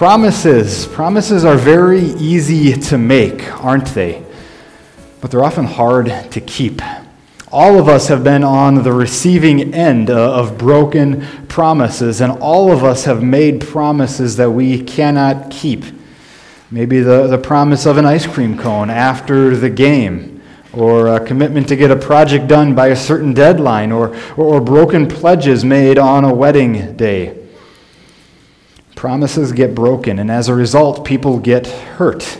Promises. Promises are very easy to make, aren't they? But they're often hard to keep. All of us have been on the receiving end uh, of broken promises, and all of us have made promises that we cannot keep. Maybe the, the promise of an ice cream cone after the game, or a commitment to get a project done by a certain deadline, or, or, or broken pledges made on a wedding day. Promises get broken, and as a result, people get hurt.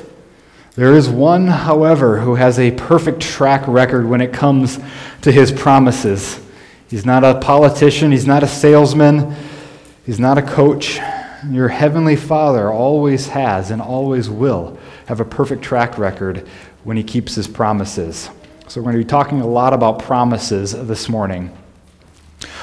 There is one, however, who has a perfect track record when it comes to his promises. He's not a politician, he's not a salesman, he's not a coach. Your heavenly Father always has and always will have a perfect track record when he keeps his promises. So, we're going to be talking a lot about promises this morning.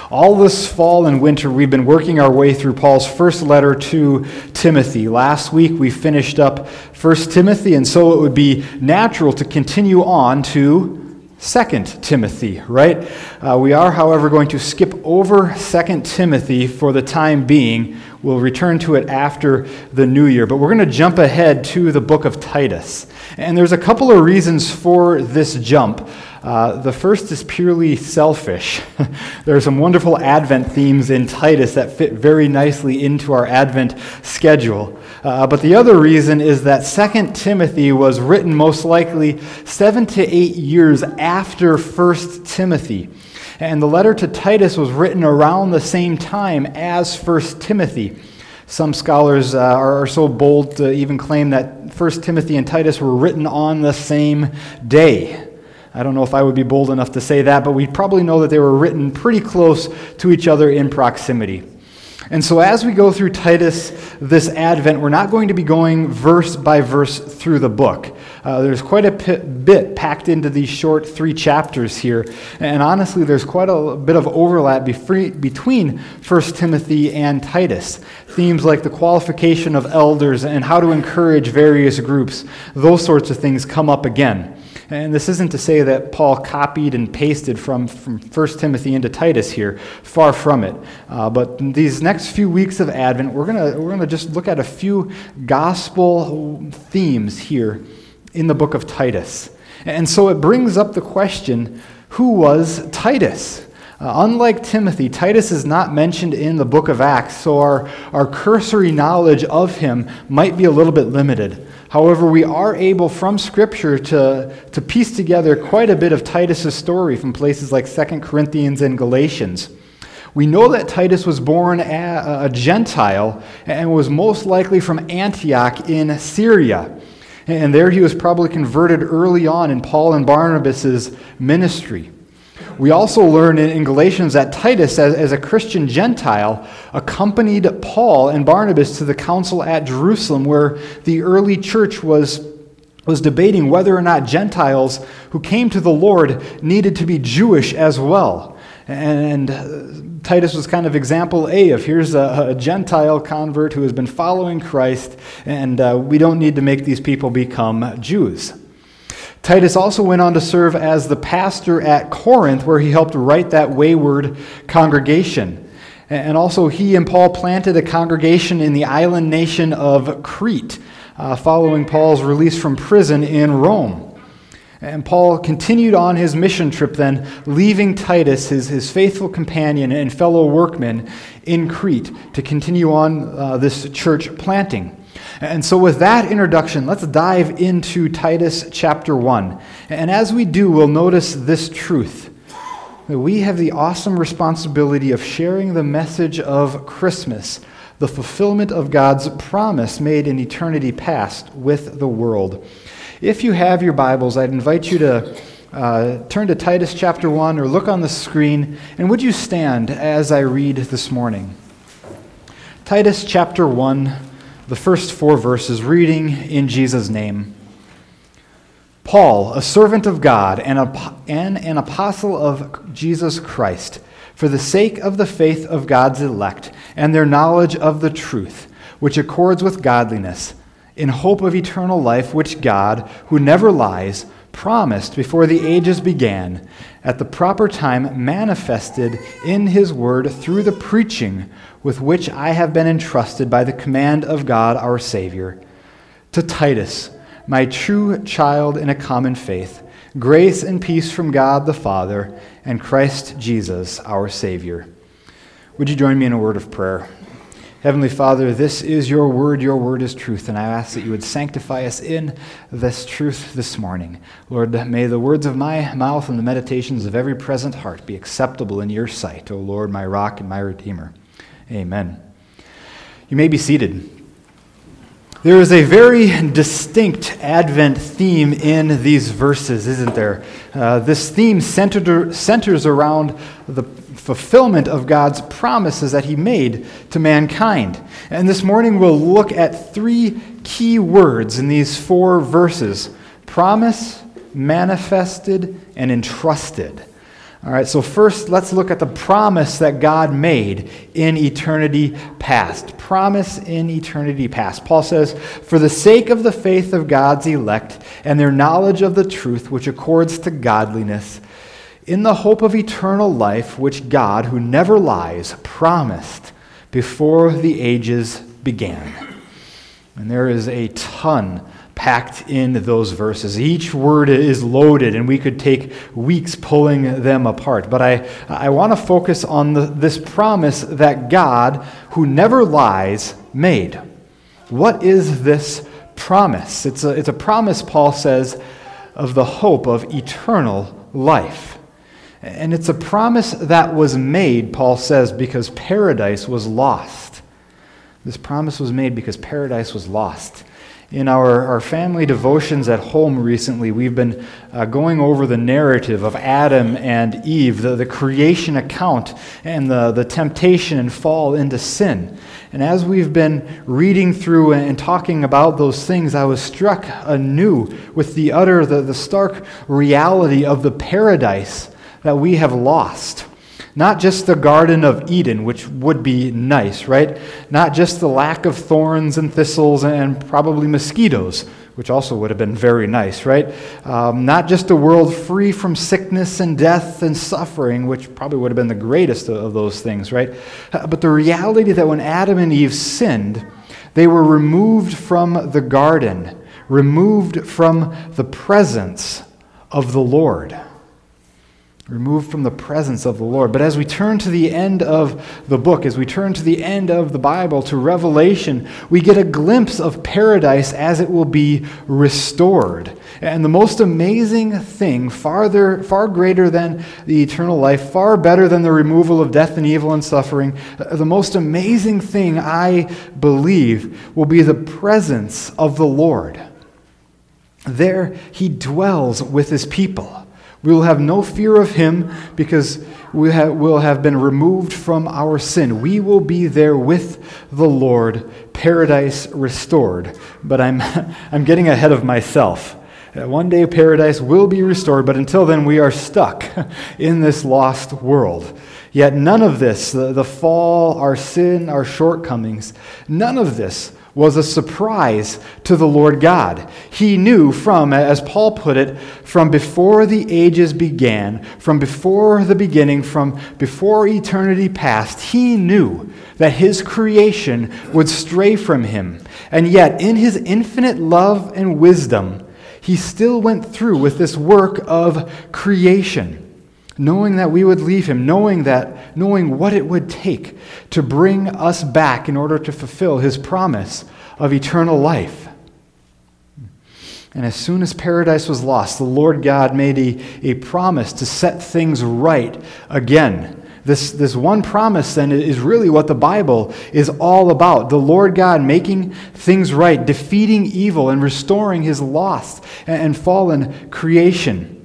All this fall and winter, we've been working our way through Paul's first letter to Timothy. Last week, we finished up 1 Timothy, and so it would be natural to continue on to 2 Timothy, right? Uh, we are, however, going to skip over 2 Timothy for the time being. We'll return to it after the new year, but we're going to jump ahead to the book of Titus. And there's a couple of reasons for this jump. Uh, the first is purely selfish. there are some wonderful Advent themes in Titus that fit very nicely into our Advent schedule. Uh, but the other reason is that 2 Timothy was written most likely seven to eight years after 1 Timothy. And the letter to Titus was written around the same time as 1 Timothy. Some scholars uh, are, are so bold to even claim that 1 Timothy and Titus were written on the same day. I don't know if I would be bold enough to say that, but we probably know that they were written pretty close to each other in proximity. And so, as we go through Titus this Advent, we're not going to be going verse by verse through the book. Uh, there's quite a p- bit packed into these short three chapters here. And honestly, there's quite a bit of overlap between 1 Timothy and Titus. Themes like the qualification of elders and how to encourage various groups, those sorts of things come up again. And this isn't to say that Paul copied and pasted from, from 1 Timothy into Titus here. Far from it. Uh, but these next few weeks of Advent, we're going we're going to just look at a few gospel themes here in the book of Titus. And so it brings up the question who was Titus? Uh, unlike Timothy, Titus is not mentioned in the book of Acts, so our, our cursory knowledge of him might be a little bit limited. However, we are able from Scripture to, to piece together quite a bit of Titus' story from places like 2 Corinthians and Galatians. We know that Titus was born a, a Gentile and was most likely from Antioch in Syria. And there he was probably converted early on in Paul and Barnabas' ministry. We also learn in, Galatians that Titus, as, as a Christian Gentile, accompanied Paul and Barnabas to the council at Jerusalem, where the early church was, was debating whether or not Gentiles who came to the Lord needed to be Jewish as well. And, and uh, Titus was kind of example A of here's a, a, Gentile convert who has been following Christ, and uh, we don't need to make these people become Jews. Titus also went on to serve as the pastor at Corinth, where he helped right that wayward congregation. And also, he and Paul planted a congregation in the island nation of Crete, uh, following Paul's release from prison in Rome. And Paul continued on his mission trip then, leaving Titus, his, his faithful companion and fellow workman, in Crete to continue on uh, this church planting. And so, with that introduction, let's dive into Titus chapter 1. And as we do, we'll notice this truth that we have the awesome responsibility of sharing the message of Christmas, the fulfillment of God's promise made in eternity past with the world. If you have your Bibles, I'd invite you to uh, turn to Titus chapter 1 or look on the screen, and would you stand as I read this morning? Titus chapter 1 the first four verses, reading in Jesus' name. Paul, a servant of God and, an apostle of Jesus Christ, for the sake of the faith of God's elect and their knowledge of the truth, which accords with godliness, in hope of eternal life, which God, who never lies, promised before the ages began, at the proper time manifested in his word through the preaching with which I have been entrusted by the command of God our Savior. To Titus, my true child in a common faith, grace and peace from God the Father and Christ Jesus our Savior. Would you join me in a word of prayer? Heavenly Father, this is your word. Your word is truth, and I ask that you would sanctify us in this truth this morning. Lord, may the words of my mouth and the meditations of every present heart be acceptable in your sight, O Lord, my rock and my redeemer. Amen. You may be seated. There is a very distinct Advent theme in these verses, isn't there? Uh, this theme centered, centers around the fulfillment of God's promises that He made to mankind. And this morning we'll look at three key words in these four verses promise, manifested, and entrusted. All right, so first let's look at the promise that God made in eternity past. Promise in eternity past. Paul says, For the sake of the faith of God's elect and their knowledge of the truth which accords to godliness, in the hope of eternal life which God, who never lies, promised before the ages began. And there is a ton packed in those verses. Each word is loaded, and we could take weeks pulling them apart. But I, I want to focus on the, this promise that God, who never lies, made. What is this promise? It's a, it's a promise, Paul says, of the hope of eternal life. And it's a promise that was made, Paul says, because paradise was lost. This promise was made because paradise was lost. In our, our family devotions at home recently, we've been uh, going over the narrative of Adam and Eve, the, the creation account, and the, the temptation and fall into sin. And as we've been reading through and talking about those things, I was struck anew with the utter, the, the stark reality of the paradise that we have lost. Not just the Garden of Eden, which would be nice, right? Not just the lack of thorns and thistles and probably mosquitoes, which also would have been very nice, right? Um, not just a world free from sickness and death and suffering, which probably would have been the greatest of those things, right? Uh, but the reality that when Adam and Eve sinned, they were removed from the garden, removed from the presence of the Lord removed from the presence of the Lord. But as we turn to the end of the book, as we turn to the end of the Bible, to Revelation, we get a glimpse of paradise as it will be restored. And the most amazing thing, farther, far greater than the eternal life, far better than the removal of death and evil and suffering, the most amazing thing I believe will be the presence of the Lord. There he dwells with his people. We will have no fear of him because we will have been removed from our sin. We will be there with the Lord, paradise restored. But I'm, I'm getting ahead of myself. Uh, one day paradise will be restored, but until then we are stuck in this lost world. Yet none of this, the, the fall, our sin, our shortcomings, none of this was a surprise to the Lord God. He knew from, as Paul put it, from before the ages began, from before the beginning, from before eternity past, he knew that his creation would stray from him. And yet, in his infinite love and wisdom, he still went through with this work of creation knowing that we would leave him, knowing that, knowing what it would take to bring us back in order to fulfill his promise of eternal life. And as soon as paradise was lost, the Lord God made a, a promise to set things right again. This, this one promise, then, is really what the Bible is all about. The Lord God making things right, defeating evil, and restoring his lost and fallen creation.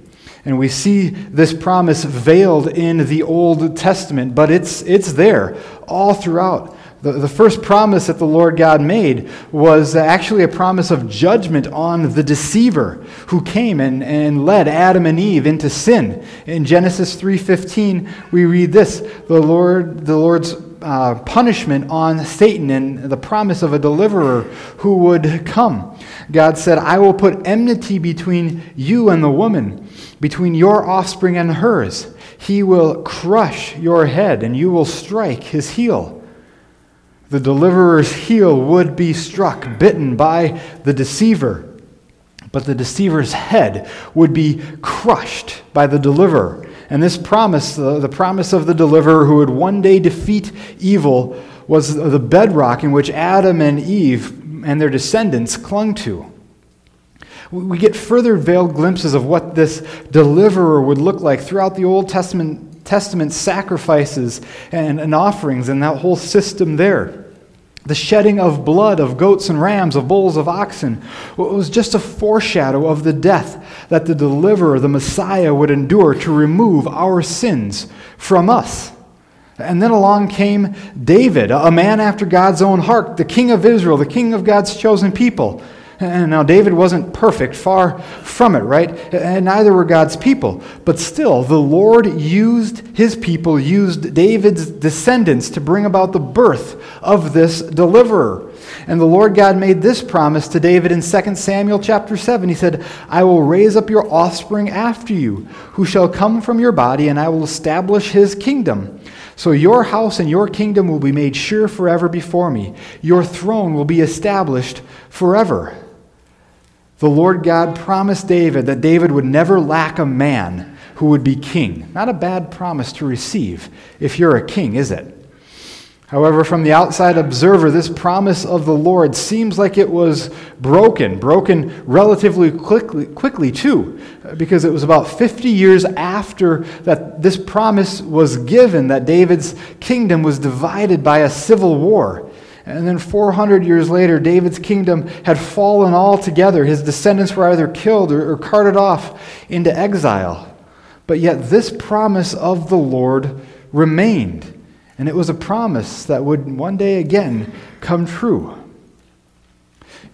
And we see this promise veiled in the Old Testament, but it's, it's there all throughout The, the first promise that the Lord God made was actually a promise of judgment on the deceiver who came and, and led Adam and Eve into sin. In Genesis 3.15, we read this, the, Lord, the Lord's uh, punishment on Satan and the promise of a deliverer who would come. God said, I will put enmity between you and the woman, between your offspring and hers. He will crush your head, and you will strike his heel the deliverer's heel would be struck, bitten by the deceiver. But the deceiver's head would be crushed by the deliverer. And this promise, the, the promise of the deliverer who would one day defeat evil, was the bedrock in which Adam and Eve and their descendants clung to. We get further veiled glimpses of what this deliverer would look like throughout the Old Testament Testament sacrifices and, and offerings and that whole system there. The shedding of blood of goats and rams, of bulls, of oxen, was just a foreshadow of the death that the deliverer, the Messiah, would endure to remove our sins from us. And then along came David, a man after God's own heart, the king of Israel, the king of God's chosen people. And now, David wasn't perfect, far from it, right? And neither were God's people. But still, the Lord used his people, used David's descendants to bring about the birth of this deliverer. And the Lord God made this promise to David in 2 Samuel chapter 7. He said, I will raise up your offspring after you, who shall come from your body, and I will establish his kingdom. So your house and your kingdom will be made sure forever before me. Your throne will be established forever. The Lord God promised David that David would never lack a man who would be king. Not a bad promise to receive if you're a king, is it? However, from the outside observer, this promise of the Lord seems like it was broken, broken relatively quickly, quickly too, because it was about 50 years after that this promise was given that David's kingdom was divided by a civil war. And then 400 years later, David's kingdom had fallen altogether. His descendants were either killed or, or carted off into exile. But yet, this promise of the Lord remained. And it was a promise that would one day again come true.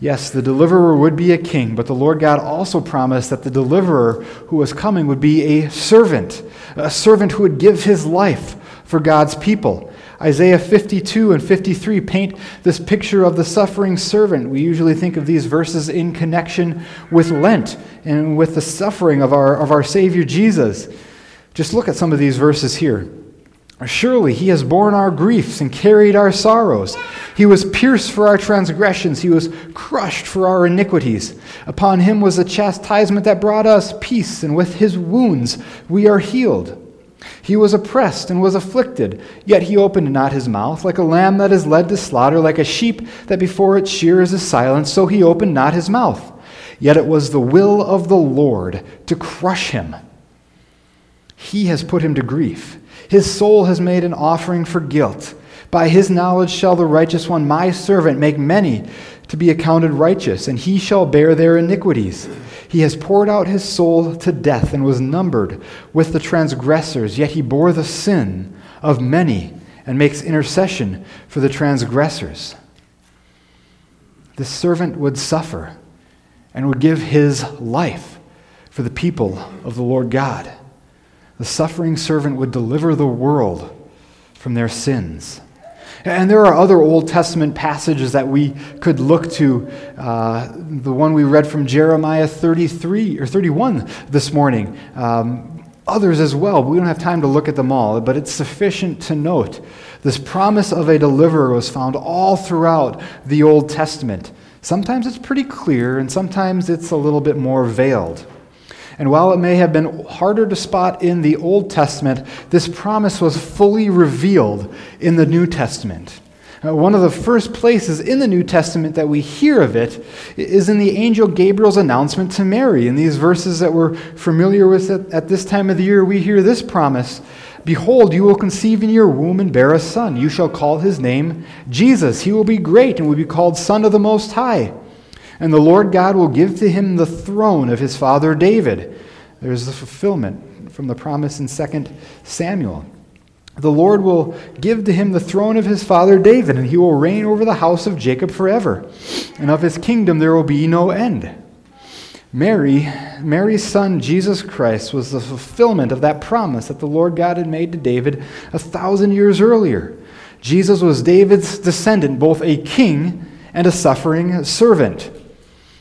Yes, the deliverer would be a king, but the Lord God also promised that the deliverer who was coming would be a servant, a servant who would give his life for God's people. Isaiah 52 and 53 paint this picture of the suffering servant. We usually think of these verses in connection with Lent and with the suffering of our, of our Savior Jesus. Just look at some of these verses here. Surely he has borne our griefs and carried our sorrows. He was pierced for our transgressions, he was crushed for our iniquities. Upon him was the chastisement that brought us peace, and with his wounds we are healed. He was oppressed and was afflicted, yet he opened not his mouth. Like a lamb that is led to slaughter, like a sheep that before its shears is silent, so he opened not his mouth. Yet it was the will of the Lord to crush him. He has put him to grief. His soul has made an offering for guilt. By his knowledge shall the righteous one, my servant, make many to be accounted righteous, and he shall bear their iniquities. He has poured out his soul to death and was numbered with the transgressors, yet he bore the sin of many and makes intercession for the transgressors. This servant would suffer and would give his life for the people of the Lord God. The suffering servant would deliver the world from their sins. And there are other Old Testament passages that we could look to. Uh, the one we read from Jeremiah 33 or 31 this morning. Um, others as well. We don't have time to look at them all, but it's sufficient to note this promise of a deliverer was found all throughout the Old Testament. Sometimes it's pretty clear, and sometimes it's a little bit more veiled. And while it may have been harder to spot in the Old Testament, this promise was fully revealed in the New Testament. Uh, one of the first places in the New Testament that we hear of it is in the angel Gabriel's announcement to Mary. In these verses that we're familiar with at, at this time of the year, we hear this promise Behold, you will conceive in your womb and bear a son. You shall call his name Jesus. He will be great and will be called Son of the Most High. And the Lord God will give to him the throne of his father David. There's the fulfillment from the promise in 2 Samuel. the Lord will give to him the throne of his father David, and he will reign over the house of Jacob forever. And of his kingdom there will be no end. Mary, Mary's son Jesus Christ, was the fulfillment of that promise that the Lord God had made to David a thousand years earlier. Jesus was David's descendant, both a king and a suffering servant.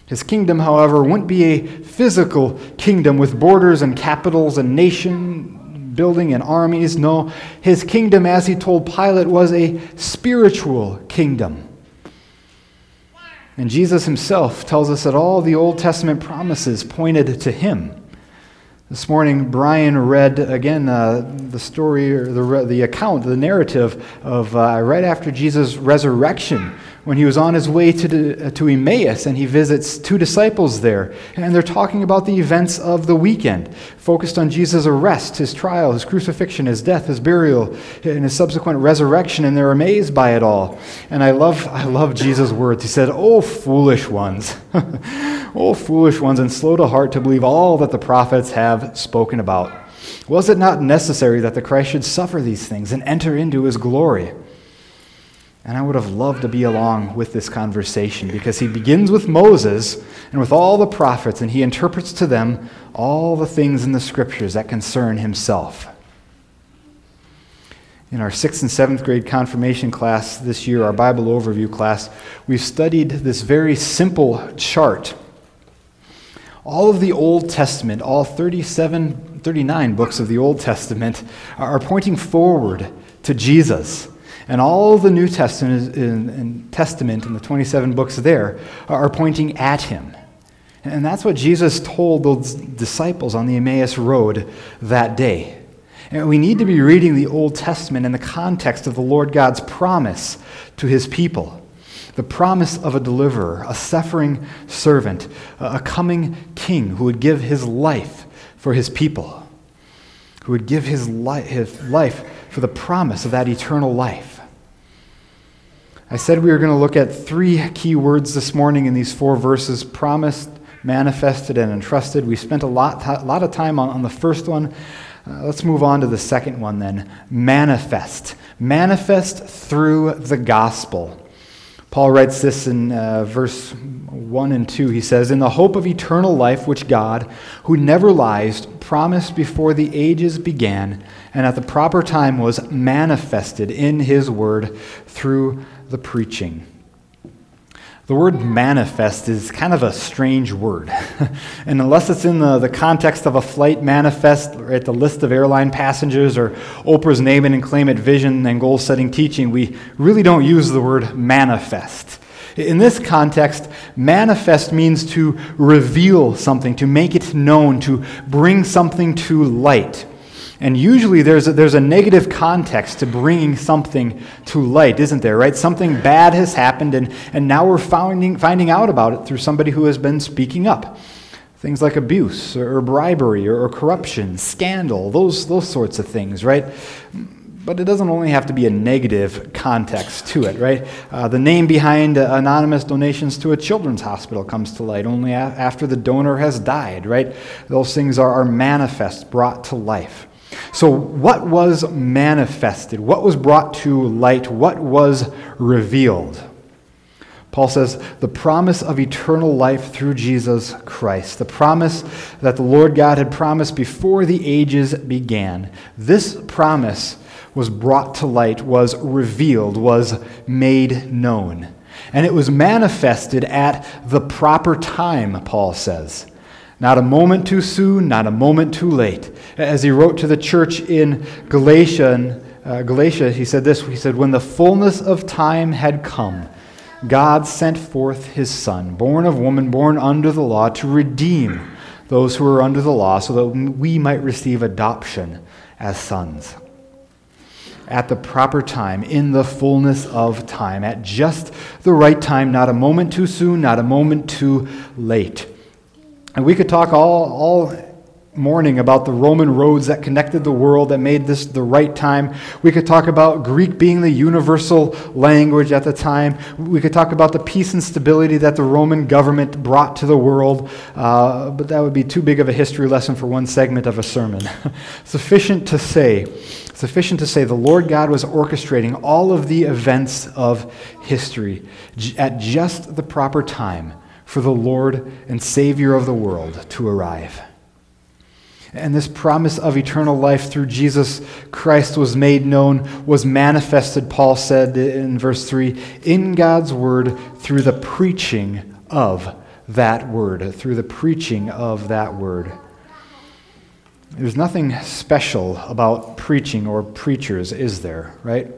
His kingdom, however, wouldn't be a physical kingdom with borders and capitals and nation building and armies. No, his kingdom, as he told Pilate, was a spiritual kingdom. And Jesus himself tells us that all the Old Testament promises pointed to him. This morning, Brian read again uh, the story or the, the account, the narrative of uh, right after Jesus' resurrection when he was on his way to, uh, to Emmaus and he visits two disciples there. And they're talking about the events of the weekend, focused on Jesus' arrest, his trial, his crucifixion, his death, his burial, and his subsequent resurrection. And they're amazed by it all. And I love, I love Jesus' words. He said, Oh, foolish ones. oh, foolish ones, and slow to heart to believe all that the prophets have spoken about. Was it not necessary that the Christ should suffer these things and enter into his glory? And I would have loved to be along with this conversation because he begins with Moses and with all the prophets, and he interprets to them all the things in the scriptures that concern himself. In our sixth and seventh grade confirmation class this year, our Bible overview class, we've studied this very simple chart. All of the Old Testament, all 37, 39 books of the Old Testament, are pointing forward to Jesus. And all the New Testament in, in Testament and the 27 books there are pointing at him. And that's what Jesus told those disciples on the Emmaus Road that day. And we need to be reading the Old Testament in the context of the Lord God's promise to his people the promise of a deliverer, a suffering servant, a coming king who would give his life for his people, who would give his, li- his life for the promise of that eternal life. I said we were going to look at three key words this morning in these four verses promised, manifested, and entrusted. We spent a lot, a lot of time on, on the first one. Uh, let's move on to the second one then manifest. Manifest through the gospel. Paul writes this in uh, verse 1 and 2. He says, In the hope of eternal life, which God, who never lies, promised before the ages began, and at the proper time was manifested in his word through the preaching. The word manifest is kind of a strange word. and unless it's in the, the context of a flight manifest, right, the list of airline passengers, or Oprah's name and claim it vision and goal setting teaching, we really don't use the word manifest. In this context, manifest means to reveal something, to make it known, to bring something to light. And usually there's a, there's a negative context to bringing something to light, isn't there, right? Something bad has happened, and, and now we're finding, finding out about it through somebody who has been speaking up. Things like abuse or, bribery or, or corruption, scandal, those, those sorts of things, right? But it doesn't only have to be a negative context to it, right? Uh, the name behind uh, anonymous donations to a children's hospital comes to light only a- after the donor has died, right? Those things are, are manifest, brought to life. So, what was manifested? What was brought to light? What was revealed? Paul says, the promise of eternal life through Jesus Christ, the promise that the Lord God had promised before the ages began. This promise was brought to light, was revealed, was made known. And it was manifested at the proper time, Paul says. Not a moment too soon, not a moment too late. As he wrote to the church in Galatia, uh, Galatia, he said this He said, When the fullness of time had come, God sent forth his Son, born of woman, born under the law, to redeem those who were under the law, so that we might receive adoption as sons. At the proper time, in the fullness of time, at just the right time, not a moment too soon, not a moment too late. And we could talk all, all morning about the Roman roads that connected the world, that made this the right time. We could talk about Greek being the universal language at the time. We could talk about the peace and stability that the Roman government brought to the world, uh, but that would be too big of a history lesson for one segment of a sermon. sufficient to say, sufficient to say, the Lord God was orchestrating all of the events of history at just the proper time for the Lord and Savior of the world to arrive. And this promise of eternal life through Jesus Christ was made known, was manifested, Paul said in verse 3, in God's word through the preaching of that word. Through the preaching of that word. There's nothing special about preaching or preachers, is there, right?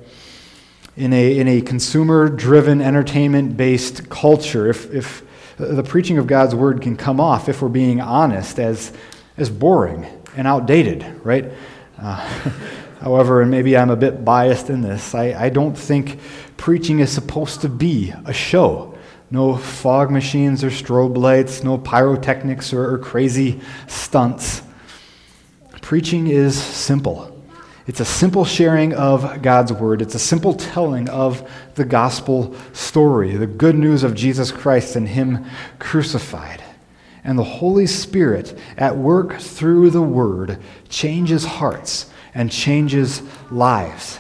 In a, in a consumer driven, entertainment based culture, if, if the preaching of God's word can come off, if we're being honest, as as boring and outdated, right? Uh, however, and maybe I'm a bit biased in this, I, I don't think preaching is supposed to be a show. No fog machines or strobe lights, no pyrotechnics or, or crazy stunts. Preaching is simple. It's a simple sharing of God's word. It's a simple telling of the gospel story, the good news of Jesus Christ and Him crucified and the Holy Spirit at work through the Word changes hearts and changes lives.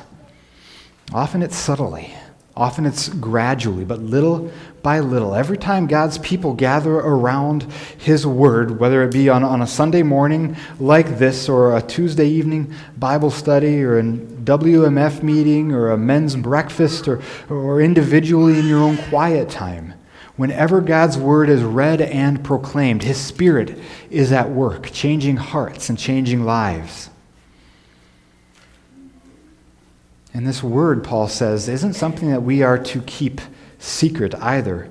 Often it's subtly, often it's gradually, but little by little. Every time God's people gather around His Word, whether it be on, on a Sunday morning like this, or a Tuesday evening Bible study, or a WMF meeting, or a men's breakfast, or, or individually in your own quiet time, Whenever God's word is read and proclaimed, his spirit is at work, changing hearts and changing lives. And this word, Paul says, isn't something that we are to keep secret either.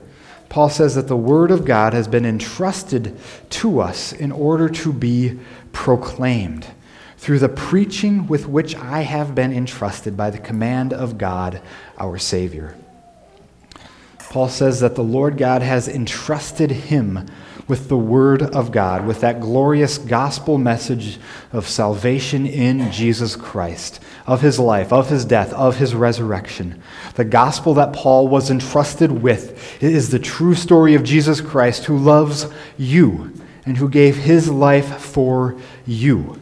Paul says that the word of God has been entrusted to us in order to be proclaimed through the preaching with which I have been entrusted by the command of God, our Savior. Paul says that the Lord God has entrusted him with the Word of God, with that glorious gospel message of salvation in Jesus Christ, of his life, of his death, of his resurrection. The gospel that Paul was entrusted with is the true story of Jesus Christ who loves you and who gave his life for you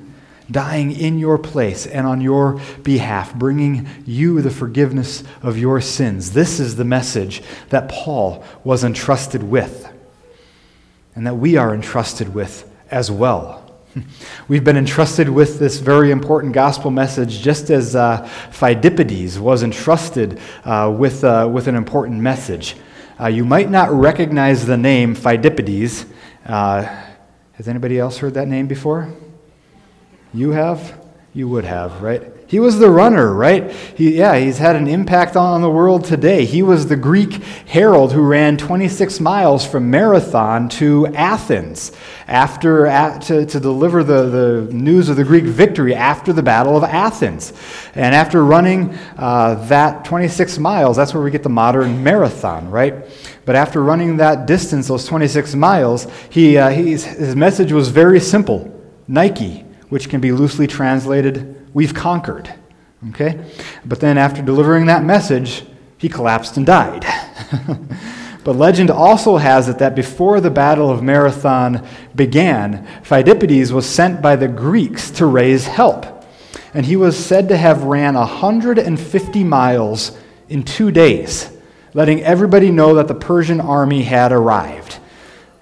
dying in your place and on your behalf, bringing you the forgiveness of your sins. This is the message that Paul was entrusted with, and that we are entrusted with as well. We've been entrusted with this very important gospel message just as uh, was entrusted uh, with, uh, with an important message. Uh, you might not recognize the name Pheidippides. Uh, has anybody else heard that name before? You have? You would have, right? He was the runner, right? He, yeah, he's had an impact on the world today. He was the Greek herald who ran 26 miles from Marathon to Athens after, to, to deliver the, the news of the Greek victory after the Battle of Athens. And after running uh, that 26 miles, that's where we get the modern marathon, right? But after running that distance, those 26 miles, he, uh, his message was very simple Nike which can be loosely translated, we've conquered. Okay? But then after delivering that message, he collapsed and died. but legend also has it that before the Battle of Marathon began, Pheidippides was sent by the Greeks to raise help. And he was said to have ran 150 miles in two days, letting everybody know that the Persian army had arrived.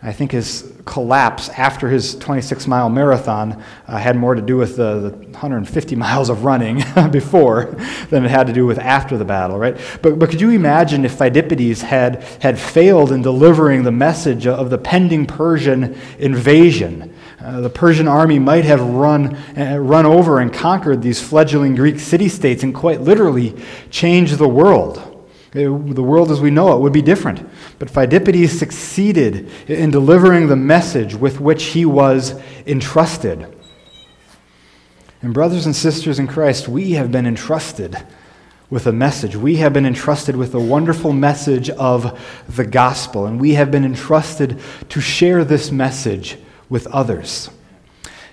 I think his collapse after his 26 mile marathon uh, had more to do with the, the 150 miles of running before than it had to do with after the battle, right? But, but could you imagine if Pheidippides had, had failed in delivering the message of the pending Persian invasion? Uh, the Persian army might have run, uh, run over and conquered these fledgling Greek city states and quite literally changed the world. The world as we know it would be different. But Pheidippides succeeded in delivering the message with which he was entrusted. And, brothers and sisters in Christ, we have been entrusted with a message. We have been entrusted with the wonderful message of the gospel, and we have been entrusted to share this message with others.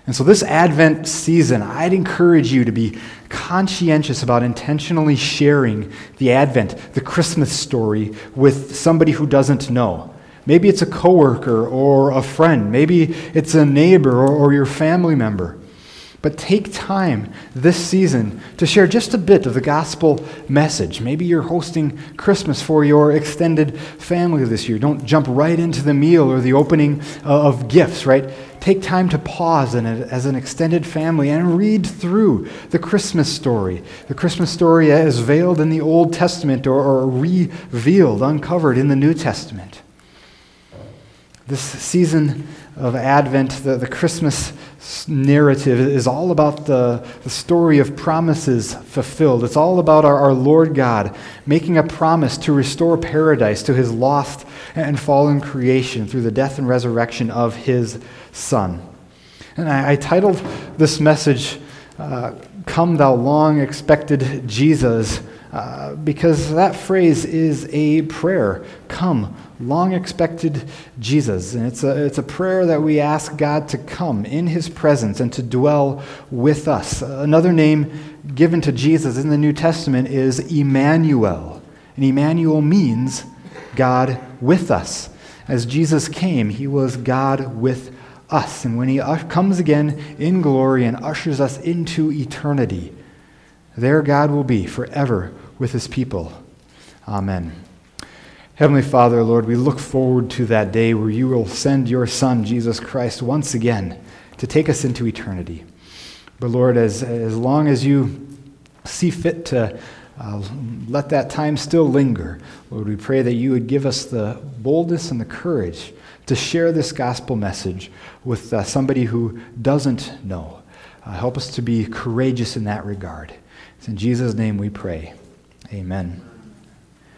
And so, this Advent season, I'd encourage you to be conscientious about intentionally sharing the Advent, the Christmas story, with somebody who doesn't know. Maybe it's a coworker or a friend. Maybe it's a neighbor or, or your family member. But take time this season to share just a bit of the gospel message. Maybe you're hosting Christmas for your extended family this year. Don't jump right into the meal or the opening uh, of gifts, right? Take time to pause in it as an extended family and read through the Christmas story. The Christmas story as veiled in the Old Testament or, or revealed, uncovered in the New Testament. This season of Advent, the, the Christmas narrative, is all about the, the story of promises fulfilled. It's all about our, our Lord God making a promise to restore paradise to his lost and fallen creation through the death and resurrection of his Son. And I, I titled this message, uh, Come Thou Long Expected Jesus, uh, because that phrase is a prayer. Come, long expected Jesus. And it's a, it's a prayer that we ask God to come in his presence and to dwell with us. Another name given to Jesus in the New Testament is Emmanuel. And Emmanuel means God with us. As Jesus came, he was God with us. And when he comes again in glory and ushers us into eternity, there God will be forever with his people. Amen. Heavenly Father, Lord, we look forward to that day where you will send your Son, Jesus Christ, once again to take us into eternity. But Lord, as, as long as you see fit to uh, let that time still linger, Lord, we pray that you would give us the boldness and the courage to share this gospel message with uh, somebody who doesn't know. Uh, help us to be courageous in that regard. It's in Jesus' name we pray. Amen.